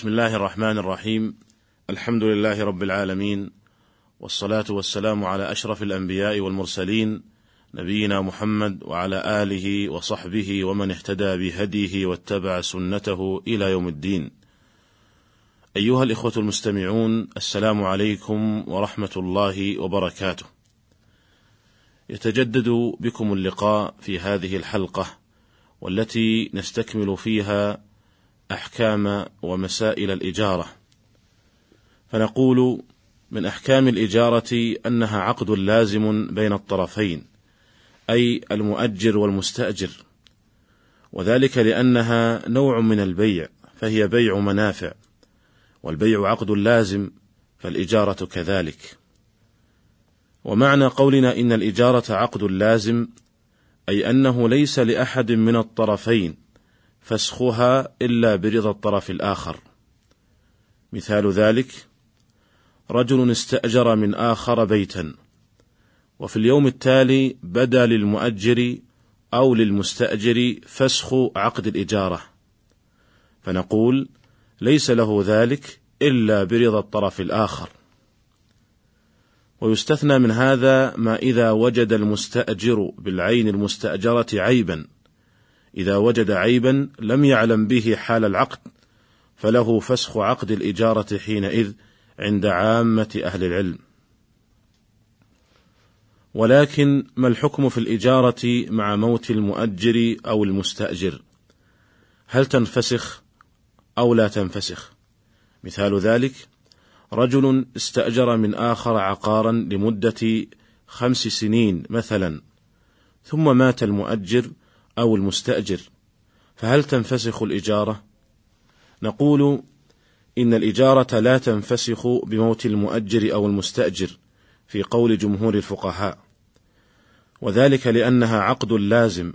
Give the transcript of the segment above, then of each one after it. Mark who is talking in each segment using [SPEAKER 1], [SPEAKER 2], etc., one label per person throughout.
[SPEAKER 1] بسم الله الرحمن الرحيم الحمد لله رب العالمين والصلاة والسلام على أشرف الأنبياء والمرسلين نبينا محمد وعلى آله وصحبه ومن اهتدى بهديه واتبع سنته إلى يوم الدين. أيها الإخوة المستمعون السلام عليكم ورحمة الله وبركاته. يتجدد بكم اللقاء في هذه الحلقة والتي نستكمل فيها أحكام ومسائل الإجارة. فنقول من أحكام الإجارة أنها عقد لازم بين الطرفين، أي المؤجر والمستأجر، وذلك لأنها نوع من البيع، فهي بيع منافع، والبيع عقد لازم، فالإجارة كذلك. ومعنى قولنا إن الإجارة عقد لازم، أي أنه ليس لأحد من الطرفين فسخها إلا برضا الطرف الآخر. مثال ذلك: رجل استأجر من آخر بيتا، وفي اليوم التالي بدا للمؤجر أو للمستأجر فسخ عقد الإجارة، فنقول: ليس له ذلك إلا برضا الطرف الآخر. ويستثنى من هذا ما إذا وجد المستأجر بالعين المستأجرة عيبا، إذا وجد عيبا لم يعلم به حال العقد، فله فسخ عقد الإجارة حينئذ عند عامة أهل العلم. ولكن ما الحكم في الإجارة مع موت المؤجر أو المستأجر؟ هل تنفسخ أو لا تنفسخ؟ مثال ذلك: رجل استأجر من آخر عقارا لمدة خمس سنين مثلا، ثم مات المؤجر أو المستأجر، فهل تنفسخ الإجارة؟ نقول إن الإجارة لا تنفسخ بموت المؤجر أو المستأجر في قول جمهور الفقهاء، وذلك لأنها عقد لازم،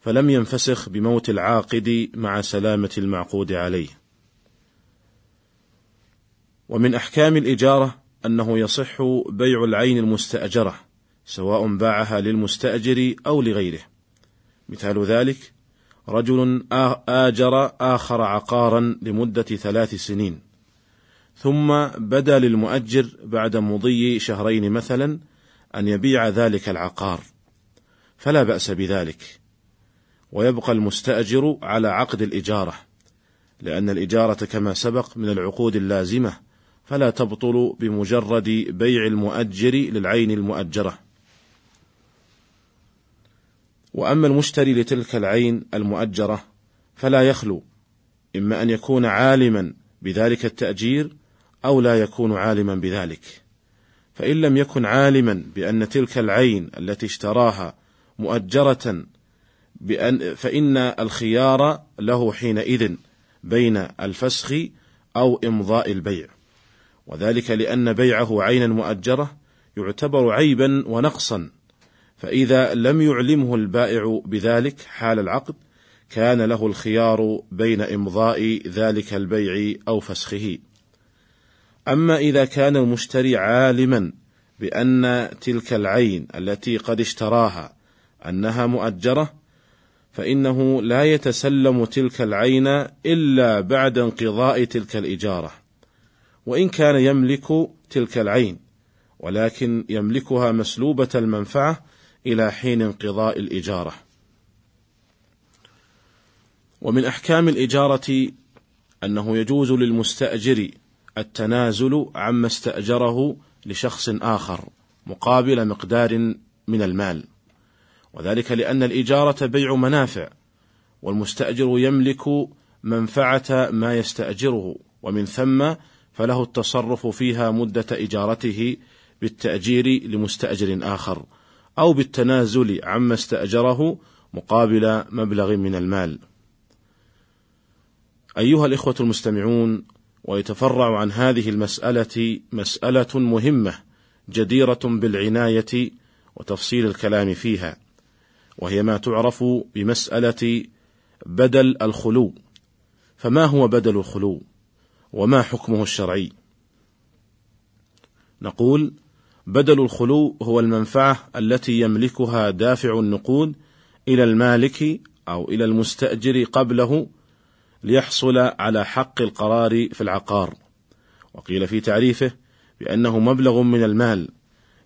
[SPEAKER 1] فلم ينفسخ بموت العاقد مع سلامة المعقود عليه. ومن أحكام الإجارة أنه يصح بيع العين المستأجرة، سواء باعها للمستأجر أو لغيره. مثال ذلك: رجل آجر آخر عقارا لمدة ثلاث سنين، ثم بدا للمؤجر بعد مضي شهرين مثلا أن يبيع ذلك العقار، فلا بأس بذلك، ويبقى المستأجر على عقد الإجارة، لأن الإجارة كما سبق من العقود اللازمة، فلا تبطل بمجرد بيع المؤجر للعين المؤجرة. وأما المشتري لتلك العين المؤجرة فلا يخلو إما أن يكون عالما بذلك التأجير أو لا يكون عالما بذلك، فإن لم يكن عالما بأن تلك العين التي اشتراها مؤجرة بأن فإن الخيار له حينئذ بين الفسخ أو إمضاء البيع، وذلك لأن بيعه عينا مؤجرة يعتبر عيبا ونقصا. فإذا لم يعلمه البائع بذلك حال العقد كان له الخيار بين إمضاء ذلك البيع أو فسخه. أما إذا كان المشتري عالما بأن تلك العين التي قد اشتراها أنها مؤجرة فإنه لا يتسلم تلك العين إلا بعد انقضاء تلك الإجارة، وإن كان يملك تلك العين، ولكن يملكها مسلوبة المنفعة إلى حين انقضاء الإجارة. ومن أحكام الإجارة أنه يجوز للمستأجر التنازل عما استأجره لشخص آخر مقابل مقدار من المال، وذلك لأن الإجارة بيع منافع، والمستأجر يملك منفعة ما يستأجره، ومن ثم فله التصرف فيها مدة إجارته بالتأجير لمستأجر آخر، أو بالتنازل عما استأجره مقابل مبلغ من المال. أيها الإخوة المستمعون، ويتفرع عن هذه المسألة مسألة مهمة جديرة بالعناية وتفصيل الكلام فيها، وهي ما تعرف بمسألة بدل الخلو. فما هو بدل الخلو؟ وما حكمه الشرعي؟ نقول: بدل الخلو هو المنفعة التي يملكها دافع النقود إلى المالك أو إلى المستأجر قبله ليحصل على حق القرار في العقار. وقيل في تعريفه بأنه مبلغ من المال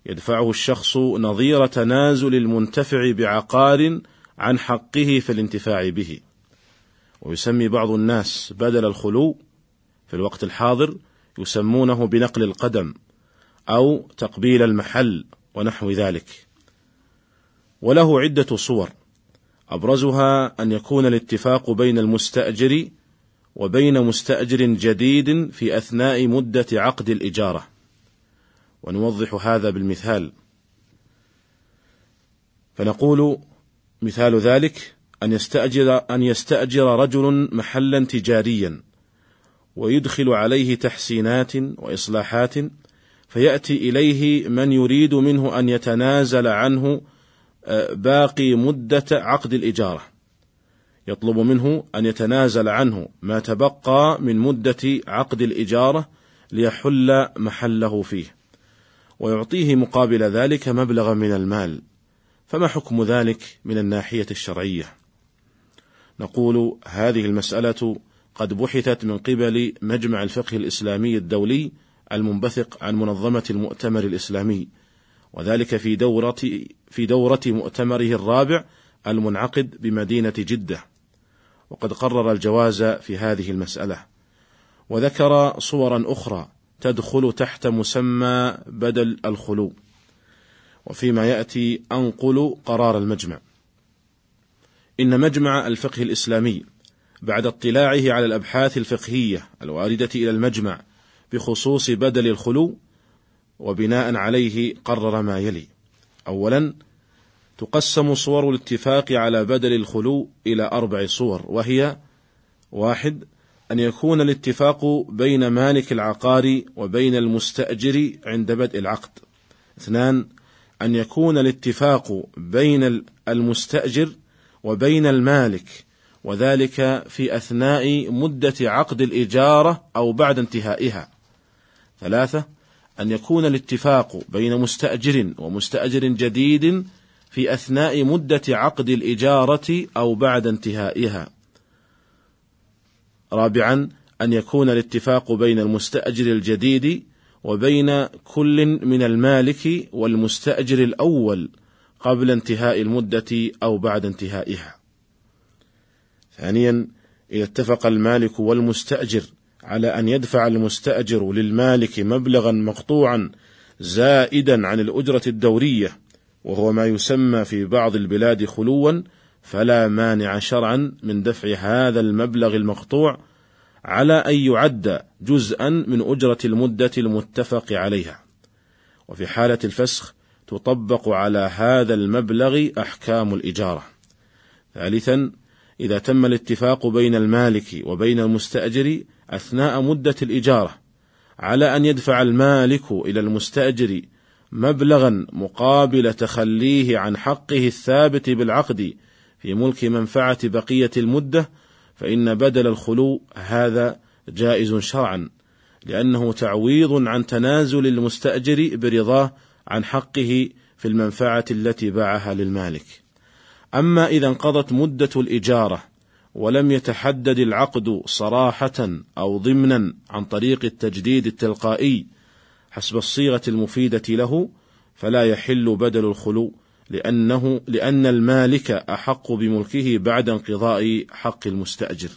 [SPEAKER 1] يدفعه الشخص نظير تنازل المنتفع بعقار عن حقه في الانتفاع به. ويسمي بعض الناس بدل الخلو في الوقت الحاضر يسمونه بنقل القدم. أو تقبيل المحل ونحو ذلك. وله عدة صور. أبرزها أن يكون الاتفاق بين المستأجر وبين مستأجر جديد في أثناء مدة عقد الإجارة. ونوضح هذا بالمثال. فنقول مثال ذلك أن يستأجر أن يستأجر رجل محلا تجاريا ويدخل عليه تحسينات وإصلاحات فيأتي إليه من يريد منه أن يتنازل عنه آه، باقي مدة عقد الإجارة. يطلب منه أن يتنازل عنه ما تبقى من مدة عقد الإجارة ليحل محله فيه. ويعطيه مقابل ذلك مبلغا من المال. فما حكم ذلك من الناحية الشرعية؟ نقول هذه المسألة قد بحثت من قبل مجمع الفقه الإسلامي الدولي المنبثق عن منظمة المؤتمر الإسلامي وذلك في دوره في دورة مؤتمره الرابع المنعقد بمدينة جدة. وقد قرر الجواز في هذه المسألة. وذكر صورا أخرى تدخل تحت مسمى بدل الخلو. وفيما يأتي أنقل قرار المجمع. إن مجمع الفقه الإسلامي بعد اطلاعه على الأبحاث الفقهية الواردة إلى المجمع بخصوص بدل الخلو وبناء عليه قرر ما يلي اولا تقسم صور الاتفاق على بدل الخلو إلى أربع صور وهي واحد أن يكون الاتفاق بين مالك العقار وبين المستأجر عند بدء العقد. اثنان أن يكون الاتفاق بين المستأجر وبين المالك وذلك في أثناء مدة عقد الإجارة أو بعد انتهائها. ثلاثة أن يكون الاتفاق بين مستأجر ومستأجر جديد في أثناء مدة عقد الإجارة أو بعد انتهائها. رابعا أن يكون الاتفاق بين المستأجر الجديد وبين كل من المالك والمستأجر الأول قبل انتهاء المدة أو بعد انتهائها. ثانيا إذا اتفق المالك والمستأجر على أن يدفع المستأجر للمالك مبلغا مقطوعا زائدا عن الأجرة الدورية وهو ما يسمى في بعض البلاد خلوا فلا مانع شرعا من دفع هذا المبلغ المقطوع على أن يعد جزءا من أجرة المدة المتفق عليها. وفي حالة الفسخ تطبق على هذا المبلغ أحكام الإجارة. ثالثا إذا تم الاتفاق بين المالك وبين المستأجر أثناء مدة الإجارة على أن يدفع المالك إلى المستأجر مبلغا مقابل تخليه عن حقه الثابت بالعقد في ملك منفعة بقية المدة فإن بدل الخلو هذا جائز شرعا لأنه تعويض عن تنازل المستأجر برضاه عن حقه في المنفعة التي باعها للمالك. أما إذا انقضت مدة الإجارة ولم يتحدد العقد صراحة أو ضمنا عن طريق التجديد التلقائي حسب الصيغة المفيدة له فلا يحل بدل الخلو لأنه لأن المالك أحق بملكه بعد انقضاء حق المستأجر.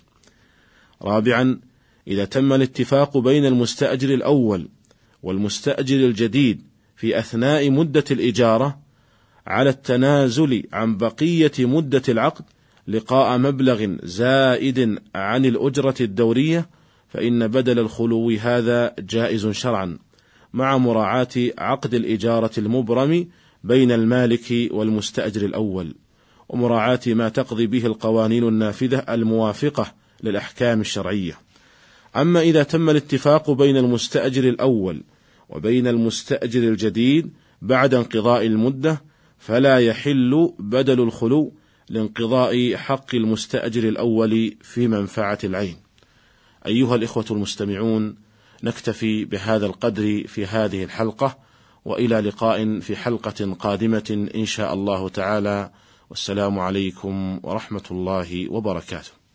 [SPEAKER 1] رابعا إذا تم الاتفاق بين المستأجر الأول والمستأجر الجديد في أثناء مدة الإجارة على التنازل عن بقية مدة العقد لقاء مبلغ زائد عن الأجرة الدورية فإن بدل الخلو هذا جائز شرعا مع مراعاة عقد الإجارة المبرم بين المالك والمستأجر الأول ومراعاة ما تقضي به القوانين النافذة الموافقة للأحكام الشرعية. أما إذا تم الاتفاق بين المستأجر الأول وبين المستأجر الجديد بعد انقضاء المدة فلا يحل بدل الخلو لانقضاء حق المستأجر الأول في منفعة العين. أيها الإخوة المستمعون، نكتفي بهذا القدر في هذه الحلقة وإلى لقاء في حلقة قادمة إن شاء الله تعالى والسلام عليكم ورحمة الله وبركاته